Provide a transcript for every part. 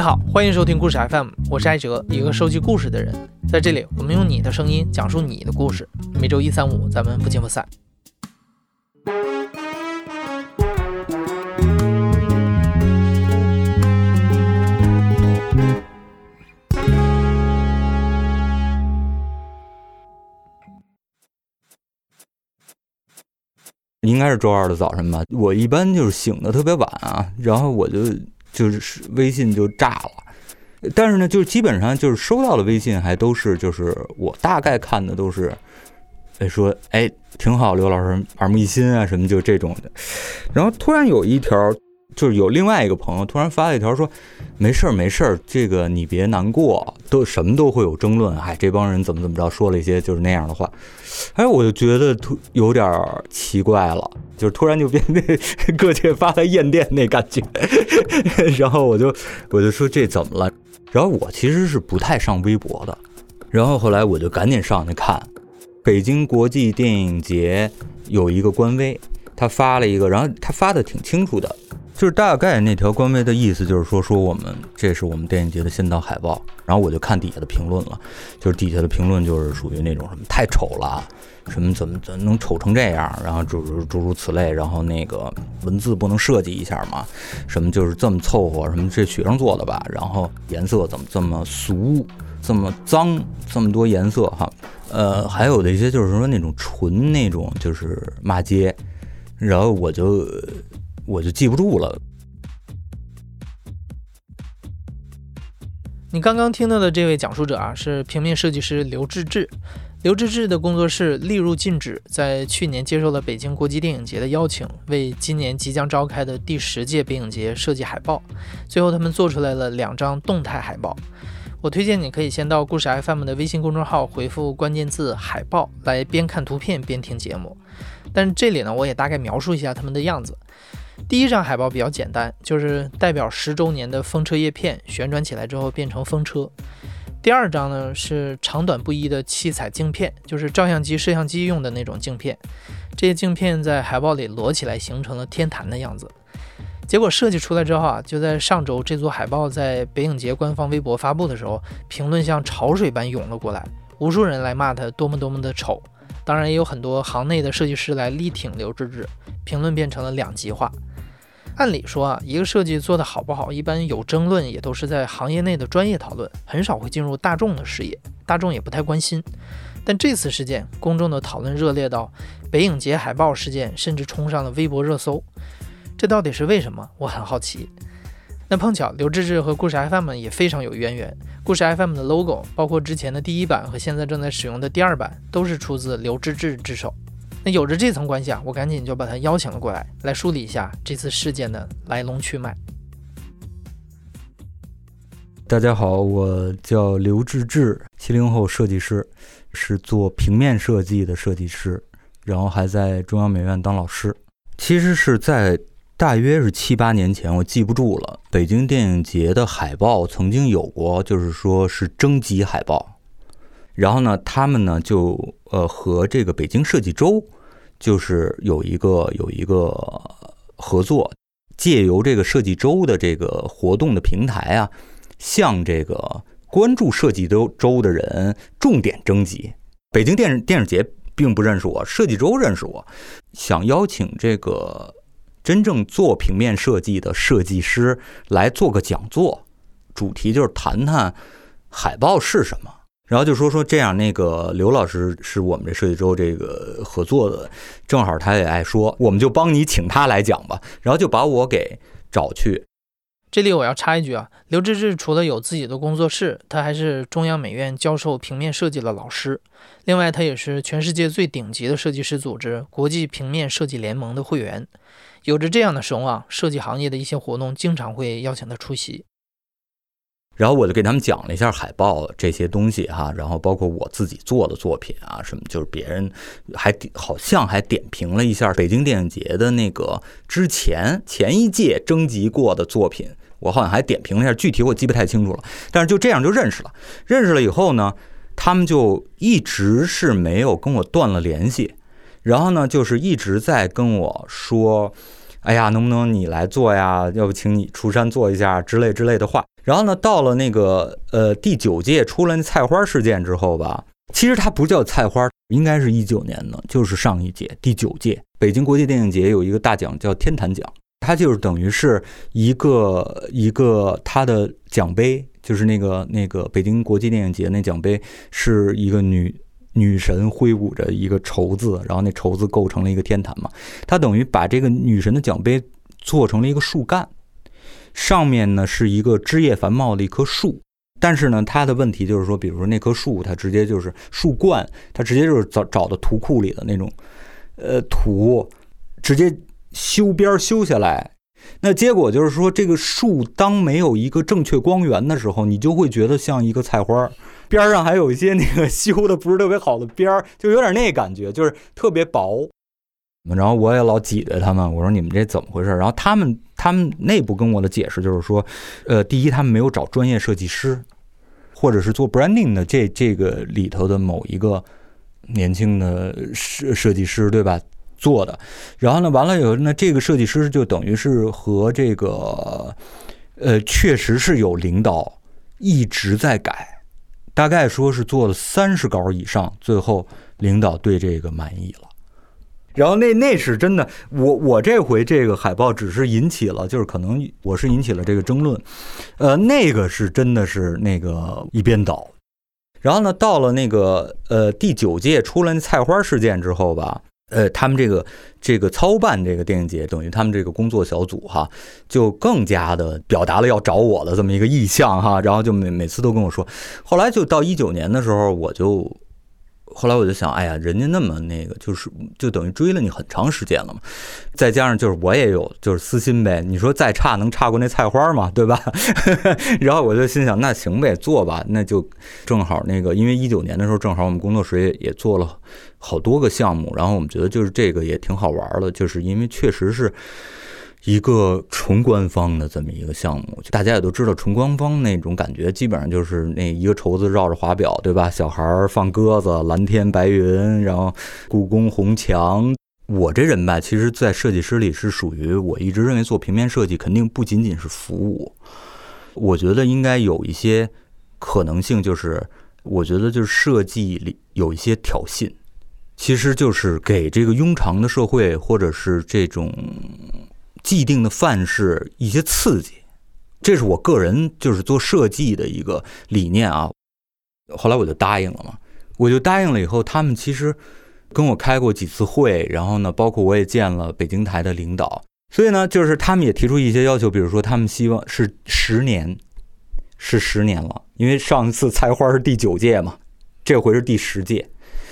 你好，欢迎收听故事 FM，我是艾哲，一个收集故事的人。在这里，我们用你的声音讲述你的故事。每周一、三、五，咱们不见不散。应该是周二的早晨吧。我一般就是醒的特别晚啊，然后我就就是微信就炸了。但是呢，就是基本上就是收到的微信还都是就是我大概看的都是，说哎挺好，刘老师耳目一新啊什么就这种的。然后突然有一条。就是有另外一个朋友突然发了一条说：“没事儿没事儿，这个你别难过，都什么都会有争论。哎，这帮人怎么怎么着，说了一些就是那样的话。哎，我就觉得突有点奇怪了，就是突然就变那各界 发来艳电那感觉。然后我就我就说这怎么了？然后我其实是不太上微博的。然后后来我就赶紧上去看，北京国际电影节有一个官微，他发了一个，然后他发的挺清楚的。”就是大概那条官微的意思，就是说说我们这是我们电影节的先导海报，然后我就看底下的评论了，就是底下的评论就是属于那种什么太丑了，什么怎么怎么能丑成这样，然后诸如诸如此类，然后那个文字不能设计一下吗？什么就是这么凑合，什么这学生做的吧？然后颜色怎么这么俗，这么脏，这么多颜色哈？呃，还有的一些就是说那种纯那种就是骂街，然后我就。我就记不住了。你刚刚听到的这位讲述者啊，是平面设计师刘志志。刘志志的工作室立入禁止，在去年接受了北京国际电影节的邀请，为今年即将召开的第十届北影节设计海报。最后，他们做出来了两张动态海报。我推荐你可以先到故事 FM 的微信公众号回复关键字“海报”，来边看图片边听节目。但这里呢，我也大概描述一下他们的样子。第一张海报比较简单，就是代表十周年的风车叶片旋转起来之后变成风车。第二张呢是长短不一的七彩镜片，就是照相机、摄像机用的那种镜片。这些镜片在海报里摞起来形成了天坛的样子。结果设计出来之后啊，就在上周这组海报在北影节官方微博发布的时候，评论像潮水般涌了过来，无数人来骂它多么多么的丑。当然也有很多行内的设计师来力挺刘志志，评论变成了两极化。按理说啊，一个设计做得好不好，一般有争论也都是在行业内的专业讨论，很少会进入大众的视野，大众也不太关心。但这次事件，公众的讨论热烈到北影节海报事件，甚至冲上了微博热搜。这到底是为什么？我很好奇。那碰巧刘志志和故事 FM 也非常有渊源，故事 FM 的 logo，包括之前的第一版和现在正在使用的第二版，都是出自刘志志之手。那有着这层关系啊，我赶紧就把他邀请了过来，来梳理一下这次事件的来龙去脉。大家好，我叫刘志志，七零后设计师，是做平面设计的设计师，然后还在中央美院当老师。其实是在大约是七八年前，我记不住了。北京电影节的海报曾经有过，就是说是征集海报。然后呢，他们呢就呃和这个北京设计周，就是有一个有一个合作，借由这个设计周的这个活动的平台啊，向这个关注设计周周的人重点征集。北京电视电视节并不认识我，设计周认识我，想邀请这个真正做平面设计的设计师来做个讲座，主题就是谈谈海报是什么。然后就说说这样，那个刘老师是我们这设计周这个合作的，正好他也爱说，我们就帮你请他来讲吧。然后就把我给找去。这里我要插一句啊，刘志志除了有自己的工作室，他还是中央美院教授平面设计的老师。另外，他也是全世界最顶级的设计师组织国际平面设计联盟的会员。有着这样的声望，设计行业的一些活动经常会邀请他出席。然后我就给他们讲了一下海报这些东西哈，然后包括我自己做的作品啊什么，就是别人还好像还点评了一下北京电影节的那个之前前一届征集过的作品，我好像还点评了一下，具体我记不太清楚了。但是就这样就认识了，认识了以后呢，他们就一直是没有跟我断了联系，然后呢，就是一直在跟我说。哎呀，能不能你来做呀？要不请你出山做一下之类之类的话。然后呢，到了那个呃第九届出了那菜花事件之后吧，其实它不叫菜花，应该是一九年的，就是上一届第九届北京国际电影节有一个大奖叫天坛奖，它就是等于是一个一个它的奖杯，就是那个那个北京国际电影节那奖杯是一个女女神挥舞着一个绸子，然后那绸子构成了一个天坛嘛，它等于把这个女神的奖杯做成了一个树干。上面呢是一个枝叶繁茂的一棵树，但是呢，它的问题就是说，比如说那棵树，它直接就是树冠，它直接就是找找的图库里的那种，呃，土，直接修边修下来。那结果就是说，这个树当没有一个正确光源的时候，你就会觉得像一个菜花，边上还有一些那个 修的不是特别好的边儿，就有点那感觉，就是特别薄。然后我也老挤兑他们，我说你们这怎么回事？然后他们他们内部跟我的解释就是说，呃，第一他们没有找专业设计师，或者是做 branding 的这这个里头的某一个年轻的设设计师，对吧？做的。然后呢，完了以后，那这个设计师就等于是和这个，呃，确实是有领导一直在改，大概说是做了三十稿以上，最后领导对这个满意了。然后那那是真的，我我这回这个海报只是引起了，就是可能我是引起了这个争论，呃，那个是真的是那个一边倒。然后呢，到了那个呃第九届出了那菜花事件之后吧，呃，他们这个这个操办这个电影节，等于他们这个工作小组哈，就更加的表达了要找我的这么一个意向哈，然后就每每次都跟我说，后来就到一九年的时候，我就。后来我就想，哎呀，人家那么那个，就是就等于追了你很长时间了嘛。再加上就是我也有就是私心呗。你说再差能差过那菜花吗？对吧？然后我就心想，那行呗，做吧。那就正好那个，因为一九年的时候正好我们工作室也也做了好多个项目，然后我们觉得就是这个也挺好玩的，就是因为确实是。一个纯官方的这么一个项目，大家也都知道，纯官方那种感觉，基本上就是那一个绸子绕着华表，对吧？小孩儿放鸽子，蓝天白云，然后故宫红墙。我这人吧，其实，在设计师里是属于我一直认为做平面设计肯定不仅仅是服务，我觉得应该有一些可能性，就是我觉得就是设计里有一些挑衅，其实就是给这个庸常的社会或者是这种。既定的范式一些刺激，这是我个人就是做设计的一个理念啊。后来我就答应了嘛，我就答应了以后，他们其实跟我开过几次会，然后呢，包括我也见了北京台的领导，所以呢，就是他们也提出一些要求，比如说他们希望是十年，是十年了，因为上一次菜花是第九届嘛，这回是第十届，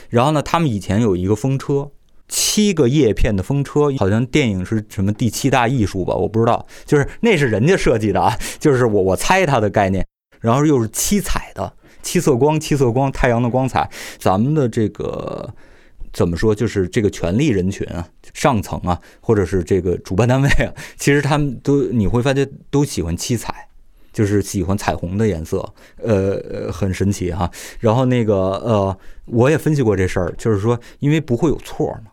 然后呢，他们以前有一个风车。七个叶片的风车，好像电影是什么第七大艺术吧？我不知道，就是那是人家设计的啊，就是我我猜它的概念。然后又是七彩的，七色光，七色光，太阳的光彩。咱们的这个怎么说？就是这个权力人群啊，上层啊，或者是这个主办单位啊，其实他们都你会发现都喜欢七彩，就是喜欢彩虹的颜色，呃，很神奇哈。然后那个呃，我也分析过这事儿，就是说，因为不会有错嘛。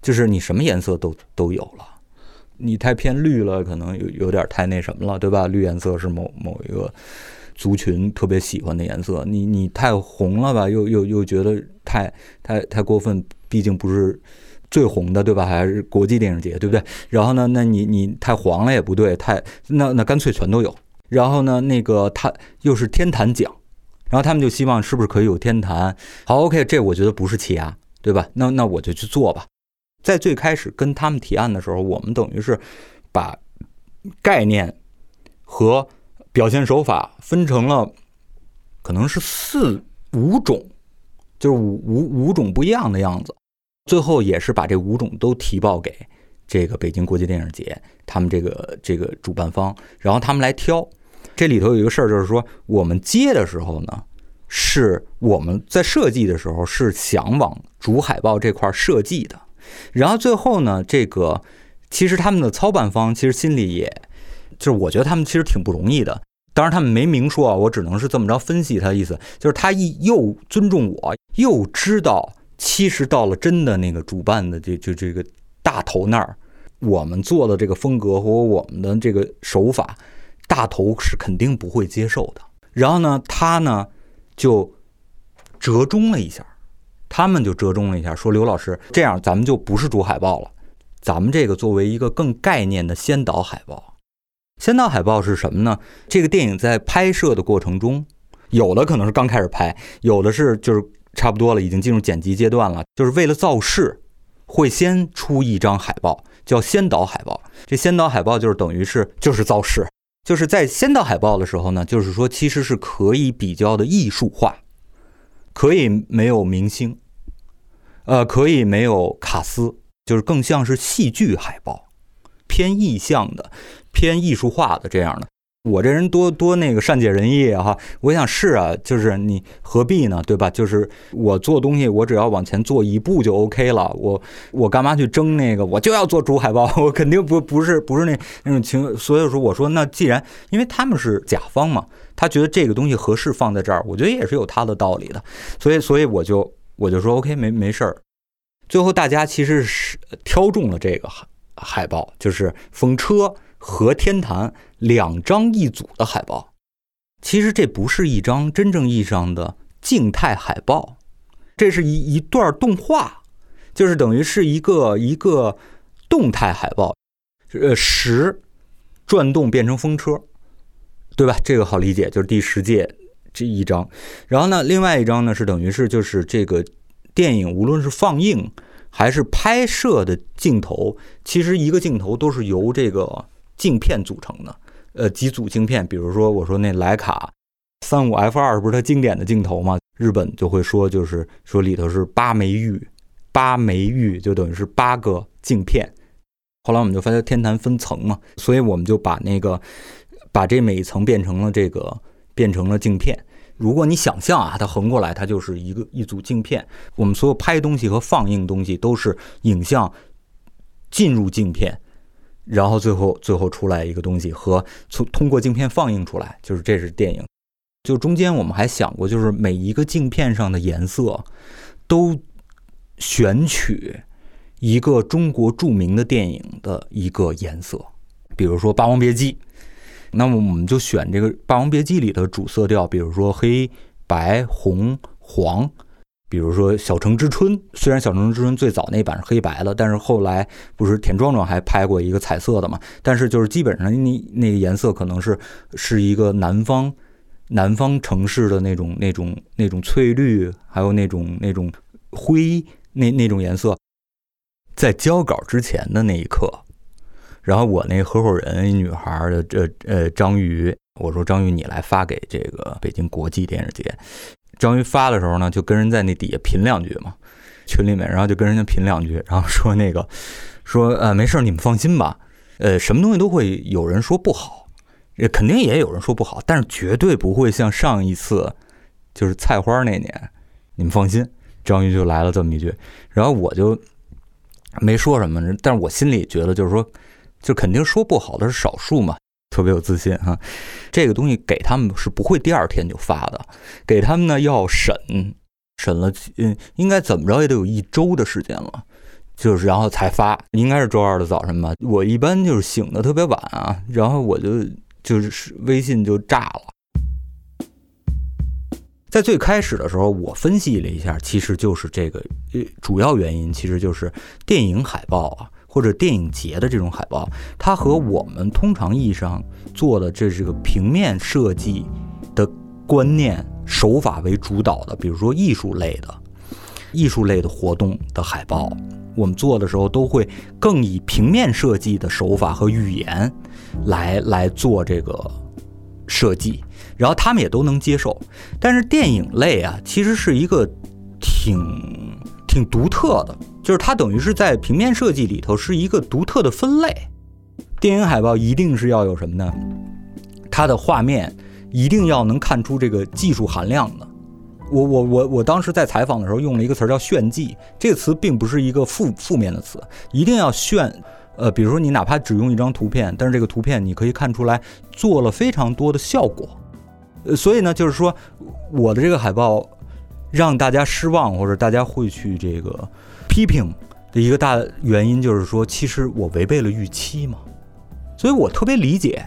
就是你什么颜色都都有了，你太偏绿了，可能有有点太那什么了，对吧？绿颜色是某某一个族群特别喜欢的颜色，你你太红了吧，又又又觉得太太太过分，毕竟不是最红的，对吧？还是国际电影节，对不对？然后呢，那你你太黄了也不对，太那那干脆全都有。然后呢，那个他又是天坛奖，然后他们就希望是不是可以有天坛？好，OK，这我觉得不是欺压，对吧？那那我就去做吧。在最开始跟他们提案的时候，我们等于是把概念和表现手法分成了可能是四五种，就是五五五种不一样的样子。最后也是把这五种都提报给这个北京国际电影节，他们这个这个主办方，然后他们来挑。这里头有一个事儿，就是说我们接的时候呢，是我们在设计的时候是想往主海报这块设计的。然后最后呢，这个其实他们的操办方其实心里也，就是我觉得他们其实挺不容易的。当然他们没明说啊，我只能是这么着分析他的意思，就是他一又尊重我，又知道其实到了真的那个主办的这就这个大头那儿，我们做的这个风格和我们的这个手法，大头是肯定不会接受的。然后呢，他呢就折中了一下，他们就折中了一下，说刘老师，这样咱们就不是主海报了，咱们这个作为一个更概念的先导海报。先导海报是什么呢？这个电影在拍摄的过程中，有的可能是刚开始拍，有的是就是差不多了，已经进入剪辑阶段了，就是为了造势，会先出一张海报，叫先导海报。这先导海报就是等于是就是造势，就是在先导海报的时候呢，就是说其实是可以比较的艺术化，可以没有明星，呃，可以没有卡斯，就是更像是戏剧海报。偏意象的、偏艺术化的这样的，我这人多多那个善解人意哈。我想是啊，就是你何必呢，对吧？就是我做东西，我只要往前做一步就 OK 了。我我干嘛去争那个？我就要做主海报，我肯定不不是不是那那种情。所以说，我说那既然因为他们是甲方嘛，他觉得这个东西合适放在这儿，我觉得也是有他的道理的。所以所以我就我就说 OK，没没事儿。最后大家其实是挑中了这个海海报就是风车和天坛两张一组的海报，其实这不是一张真正意义上的静态海报，这是一一段动画，就是等于是一个一个动态海报，呃，十转动变成风车，对吧？这个好理解，就是第十届这一张。然后呢，另外一张呢是等于是就是这个电影无论是放映。还是拍摄的镜头，其实一个镜头都是由这个镜片组成的，呃，几组镜片。比如说，我说那徕卡三五 F 二不是它经典的镜头吗？日本就会说，就是说里头是八枚玉，八枚玉就等于是八个镜片。后来我们就发现天坛分层嘛，所以我们就把那个把这每一层变成了这个变成了镜片。如果你想象啊，它横过来，它就是一个一组镜片。我们所有拍东西和放映东西都是影像进入镜片，然后最后最后出来一个东西和从通过镜片放映出来，就是这是电影。就中间我们还想过，就是每一个镜片上的颜色都选取一个中国著名的电影的一个颜色，比如说《霸王别姬》。那么我们就选这个《霸王别姬》里的主色调，比如说黑白红黄，比如说《小城之春》。虽然《小城之春》最早那版是黑白的，但是后来不是田壮壮还拍过一个彩色的嘛？但是就是基本上那那个颜色可能是是一个南方南方城市的那种那种那种翠绿，还有那种那种灰那那种颜色。在交稿之前的那一刻。然后我那合伙人一女孩的这呃章鱼，我说章鱼你来发给这个北京国际电影节。章鱼发的时候呢，就跟人在那底下评两句嘛，群里面，然后就跟人家评两句，然后说那个说呃没事你们放心吧，呃什么东西都会有人说不好，也肯定也有人说不好，但是绝对不会像上一次就是菜花那年，你们放心。章鱼就来了这么一句，然后我就没说什么，但是我心里觉得就是说。就肯定说不好的是少数嘛，特别有自信哈。这个东西给他们是不会第二天就发的，给他们呢要审，审了嗯，应该怎么着也得有一周的时间了，就是然后才发，应该是周二的早晨吧。我一般就是醒的特别晚啊，然后我就就是微信就炸了。在最开始的时候，我分析了一下，其实就是这个呃主要原因，其实就是电影海报啊。或者电影节的这种海报，它和我们通常意义上做的这是个平面设计的观念手法为主导的，比如说艺术类的、艺术类的活动的海报，我们做的时候都会更以平面设计的手法和语言来来做这个设计，然后他们也都能接受。但是电影类啊，其实是一个挺挺独特的。就是它等于是在平面设计里头是一个独特的分类，电影海报一定是要有什么呢？它的画面一定要能看出这个技术含量的。我我我我当时在采访的时候用了一个词儿叫炫技，这个词并不是一个负负面的词，一定要炫。呃，比如说你哪怕只用一张图片，但是这个图片你可以看出来做了非常多的效果。呃，所以呢，就是说我的这个海报让大家失望，或者大家会去这个。批评的一个大原因就是说，其实我违背了预期嘛，所以我特别理解。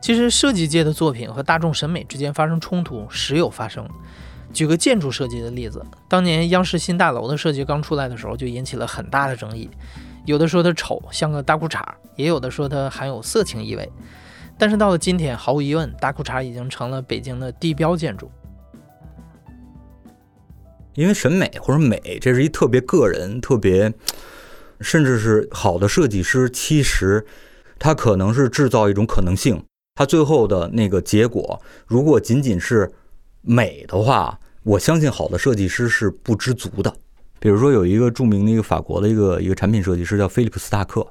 其实设计界的作品和大众审美之间发生冲突时有发生。举个建筑设计的例子，当年央视新大楼的设计刚出来的时候，就引起了很大的争议。有的说它丑，像个大裤衩；也有的说它含有色情意味。但是到了今天，毫无疑问，大裤衩已经成了北京的地标建筑。因为审美或者美，这是一特别个人、特别，甚至是好的设计师，其实他可能是制造一种可能性。他最后的那个结果，如果仅仅是美的话，我相信好的设计师是不知足的。比如说，有一个著名的一个法国的一个一个产品设计师叫菲利普斯塔克，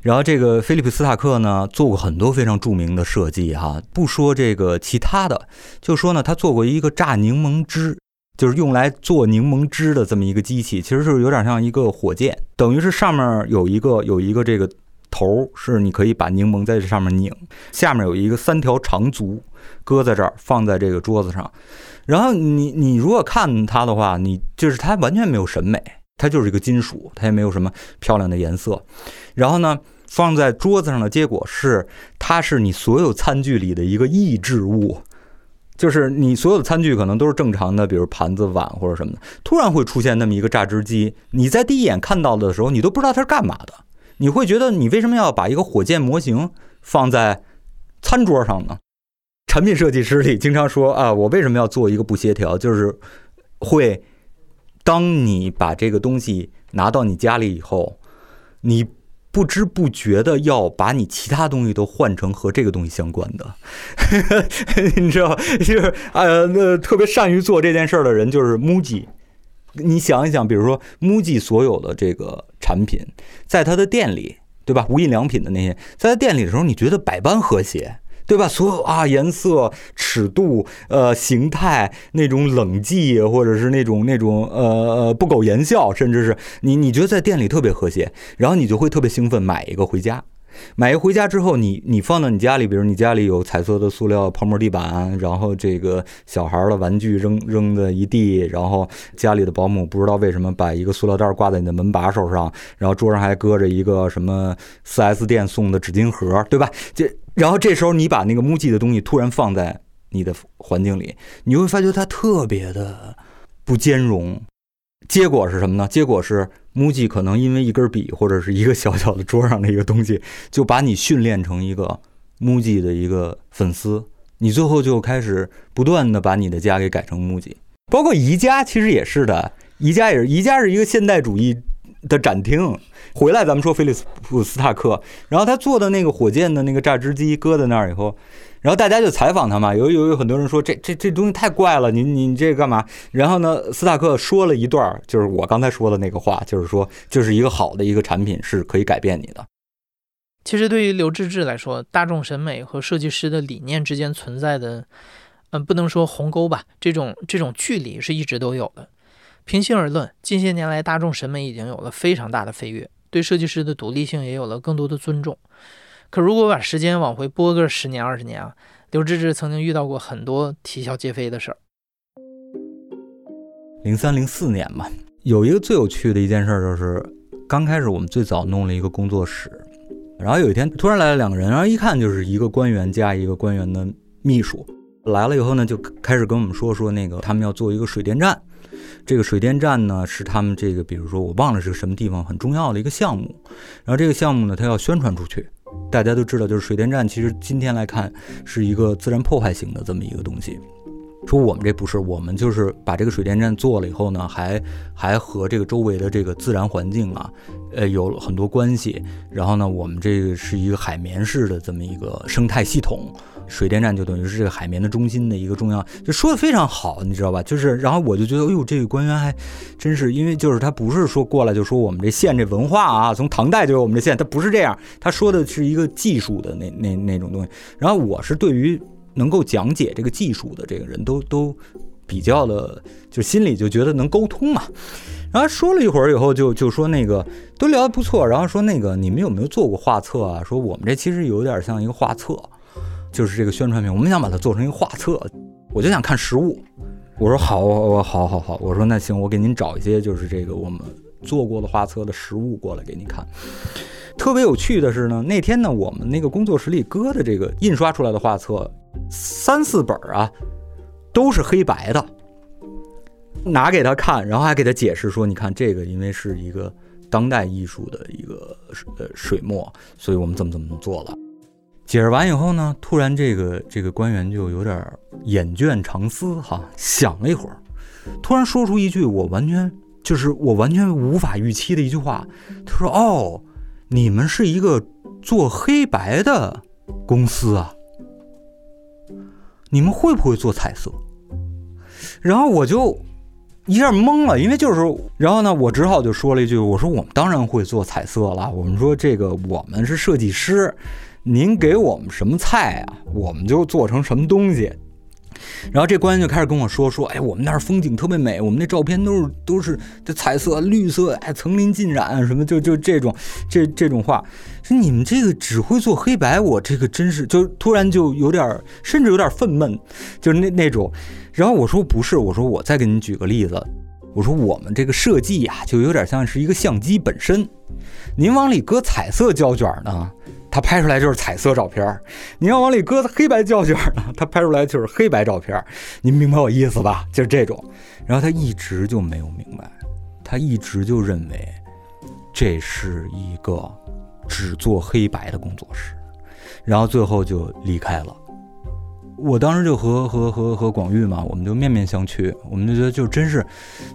然后这个菲利普斯塔克呢做过很多非常著名的设计哈，不说这个其他的，就说呢他做过一个榨柠檬汁，就是用来做柠檬汁的这么一个机器，其实是有点像一个火箭，等于是上面有一个有一个这个头是你可以把柠檬在这上面拧，下面有一个三条长足搁在这儿放在这个桌子上。然后你你如果看它的话，你就是它完全没有审美，它就是一个金属，它也没有什么漂亮的颜色。然后呢，放在桌子上的结果是，它是你所有餐具里的一个抑制物，就是你所有的餐具可能都是正常的，比如盘子、碗或者什么的，突然会出现那么一个榨汁机，你在第一眼看到的时候，你都不知道它是干嘛的，你会觉得你为什么要把一个火箭模型放在餐桌上呢？产品设计师里经常说啊，我为什么要做一个不协调？就是会，当你把这个东西拿到你家里以后，你不知不觉的要把你其他东西都换成和这个东西相关的，你知道，就是呃，那特别善于做这件事儿的人就是 MUJI。你想一想，比如说 MUJI 所有的这个产品，在他的店里，对吧？无印良品的那些，在他店里的时候，你觉得百般和谐。对吧？所有啊，颜色、尺度、呃，形态，那种冷寂，或者是那种那种呃呃不苟言笑，甚至是你你觉得在店里特别和谐，然后你就会特别兴奋买一个回家。买一回家之后，你你放到你家里，比如你家里有彩色的塑料泡沫地板，然后这个小孩的玩具扔扔的一地，然后家里的保姆不知道为什么把一个塑料袋挂在你的门把手上，然后桌上还搁着一个什么四 S 店送的纸巾盒，对吧？这然后这时候你把那个 MUJI 的东西突然放在你的环境里，你会发觉它特别的不兼容。结果是什么呢？结果是 MUJI 可能因为一根笔或者是一个小小的桌上的一个东西，就把你训练成一个 MUJI 的一个粉丝。你最后就开始不断的把你的家给改成 MUJI，包括宜家其实也是的。宜家也是，宜家是一个现代主义的展厅。回来咱们说菲利普斯塔克，然后他做的那个火箭的那个榨汁机搁在那儿以后。然后大家就采访他嘛，有有有很多人说这这这东西太怪了，你你这干嘛？然后呢，斯塔克说了一段，就是我刚才说的那个话，就是说，就是一个好的一个产品是可以改变你的。其实对于刘志志来说，大众审美和设计师的理念之间存在的，嗯，不能说鸿沟吧，这种这种距离是一直都有的。平心而论，近些年来大众审美已经有了非常大的飞跃，对设计师的独立性也有了更多的尊重。可如果把时间往回拨个十年二十年啊，刘志志曾经遇到过很多啼笑皆非的事儿。零三零四年嘛，有一个最有趣的一件事就是，刚开始我们最早弄了一个工作室，然后有一天突然来了两个人，然后一看就是一个官员加一个官员的秘书，来了以后呢，就开始跟我们说说那个他们要做一个水电站，这个水电站呢是他们这个比如说我忘了是个什么地方很重要的一个项目，然后这个项目呢他要宣传出去。大家都知道，就是水电站，其实今天来看是一个自然破坏型的这么一个东西。说我们这不是，我们就是把这个水电站做了以后呢，还 还和这个周围的这个自然环境啊，呃，有很多关系。然后呢，我们这个是一个海绵式的这么一个生态系统。水电站就等于是这个海绵的中心的一个重要，就说的非常好，你知道吧？就是，然后我就觉得，哎呦，这个官员还真是，因为就是他不是说过来就说我们这县这文化啊，从唐代就有我们这县，他不是这样，他说的是一个技术的那那那种东西。然后我是对于能够讲解这个技术的这个人都都比较的，就心里就觉得能沟通嘛。然后说了一会儿以后，就就说那个都聊得不错，然后说那个你们有没有做过画册啊？说我们这其实有点像一个画册。就是这个宣传品，我们想把它做成一个画册，我就想看实物。我说好，我好好好，我说那行，我给您找一些就是这个我们做过的画册的实物过来给您看。特别有趣的是呢，那天呢，我们那个工作室里搁的这个印刷出来的画册，三四本啊，都是黑白的。拿给他看，然后还给他解释说：“你看这个，因为是一个当代艺术的一个呃水墨，所以我们怎么怎么做了。”解释完以后呢，突然这个这个官员就有点眼倦长思，哈，想了一会儿，突然说出一句我完全就是我完全无法预期的一句话，他说：“哦，你们是一个做黑白的公司啊？你们会不会做彩色？”然后我就。一下懵了，因为就是，然后呢，我只好就说了一句：“我说我们当然会做彩色了。我们说这个我们是设计师，您给我们什么菜啊，我们就做成什么东西。”然后这官员就开始跟我说说：“哎，我们那儿风景特别美，我们那照片都是都是这彩色、绿色，哎，层林尽染什么，就就这种这这种话。说你们这个只会做黑白，我这个真是就突然就有点，甚至有点愤懑，就是那那种。”然后我说不是，我说我再给您举个例子，我说我们这个设计呀，就有点像是一个相机本身，您往里搁彩色胶卷呢，他拍出来就是彩色照片；你要往里搁黑白胶卷呢，他拍出来就是黑白照片。您明白我意思吧？就是这种。然后他一直就没有明白，他一直就认为这是一个只做黑白的工作室，然后最后就离开了。我当时就和和和和广玉嘛，我们就面面相觑，我们就觉得就真是，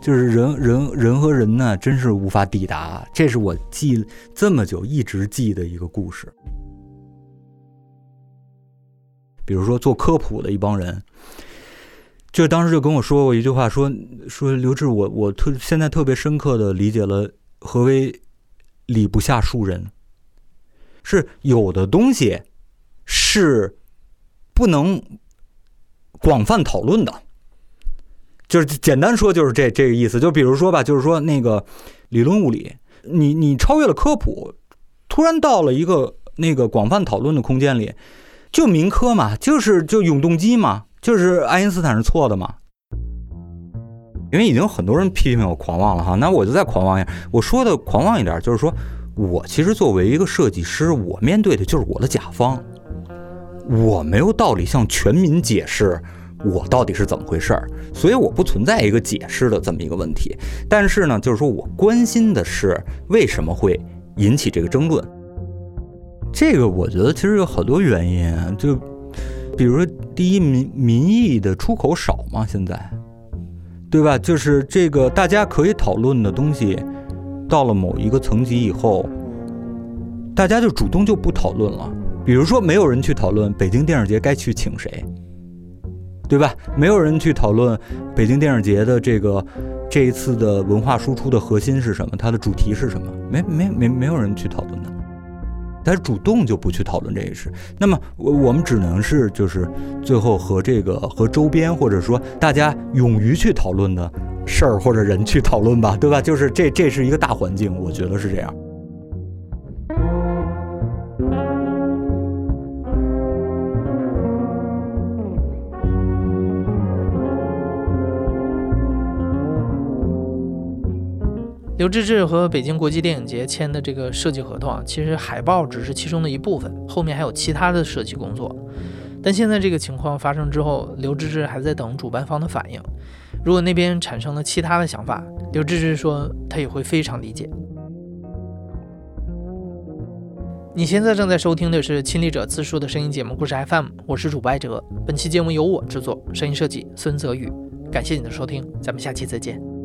就是人人人和人呢，真是无法抵达。这是我记这么久一直记的一个故事。比如说做科普的一帮人，就当时就跟我说过一句话，说说刘志，我我特现在特别深刻的理解了何为礼不下庶人，是有的东西是。不能广泛讨论的，就是简单说就是这这个意思。就比如说吧，就是说那个理论物理，你你超越了科普，突然到了一个那个广泛讨论的空间里，就民科嘛，就是就永动机嘛，就是爱因斯坦是错的嘛。因为已经很多人批评我狂妄了哈，那我就再狂妄一下。我说的狂妄一点，就是说我其实作为一个设计师，我面对的就是我的甲方。我没有道理向全民解释我到底是怎么回事儿，所以我不存在一个解释的这么一个问题。但是呢，就是说我关心的是为什么会引起这个争论。这个我觉得其实有好多原因，就比如说第一，民民意的出口少嘛，现在，对吧？就是这个大家可以讨论的东西，到了某一个层级以后，大家就主动就不讨论了。比如说，没有人去讨论北京电影节该去请谁，对吧？没有人去讨论北京电影节的这个这一次的文化输出的核心是什么，它的主题是什么？没没没没有人去讨论的，他主动就不去讨论这个事。那么我我们只能是就是最后和这个和周边或者说大家勇于去讨论的事儿或者人去讨论吧，对吧？就是这这是一个大环境，我觉得是这样。刘志志和北京国际电影节签的这个设计合同啊，其实海报只是其中的一部分，后面还有其他的设计工作。但现在这个情况发生之后，刘志志还在等主办方的反应。如果那边产生了其他的想法，刘志志说他也会非常理解。你现在正在收听的是亲历者自述的声音节目《故事 FM》，我是主播艾哲。本期节目由我制作，声音设计孙泽宇。感谢你的收听，咱们下期再见。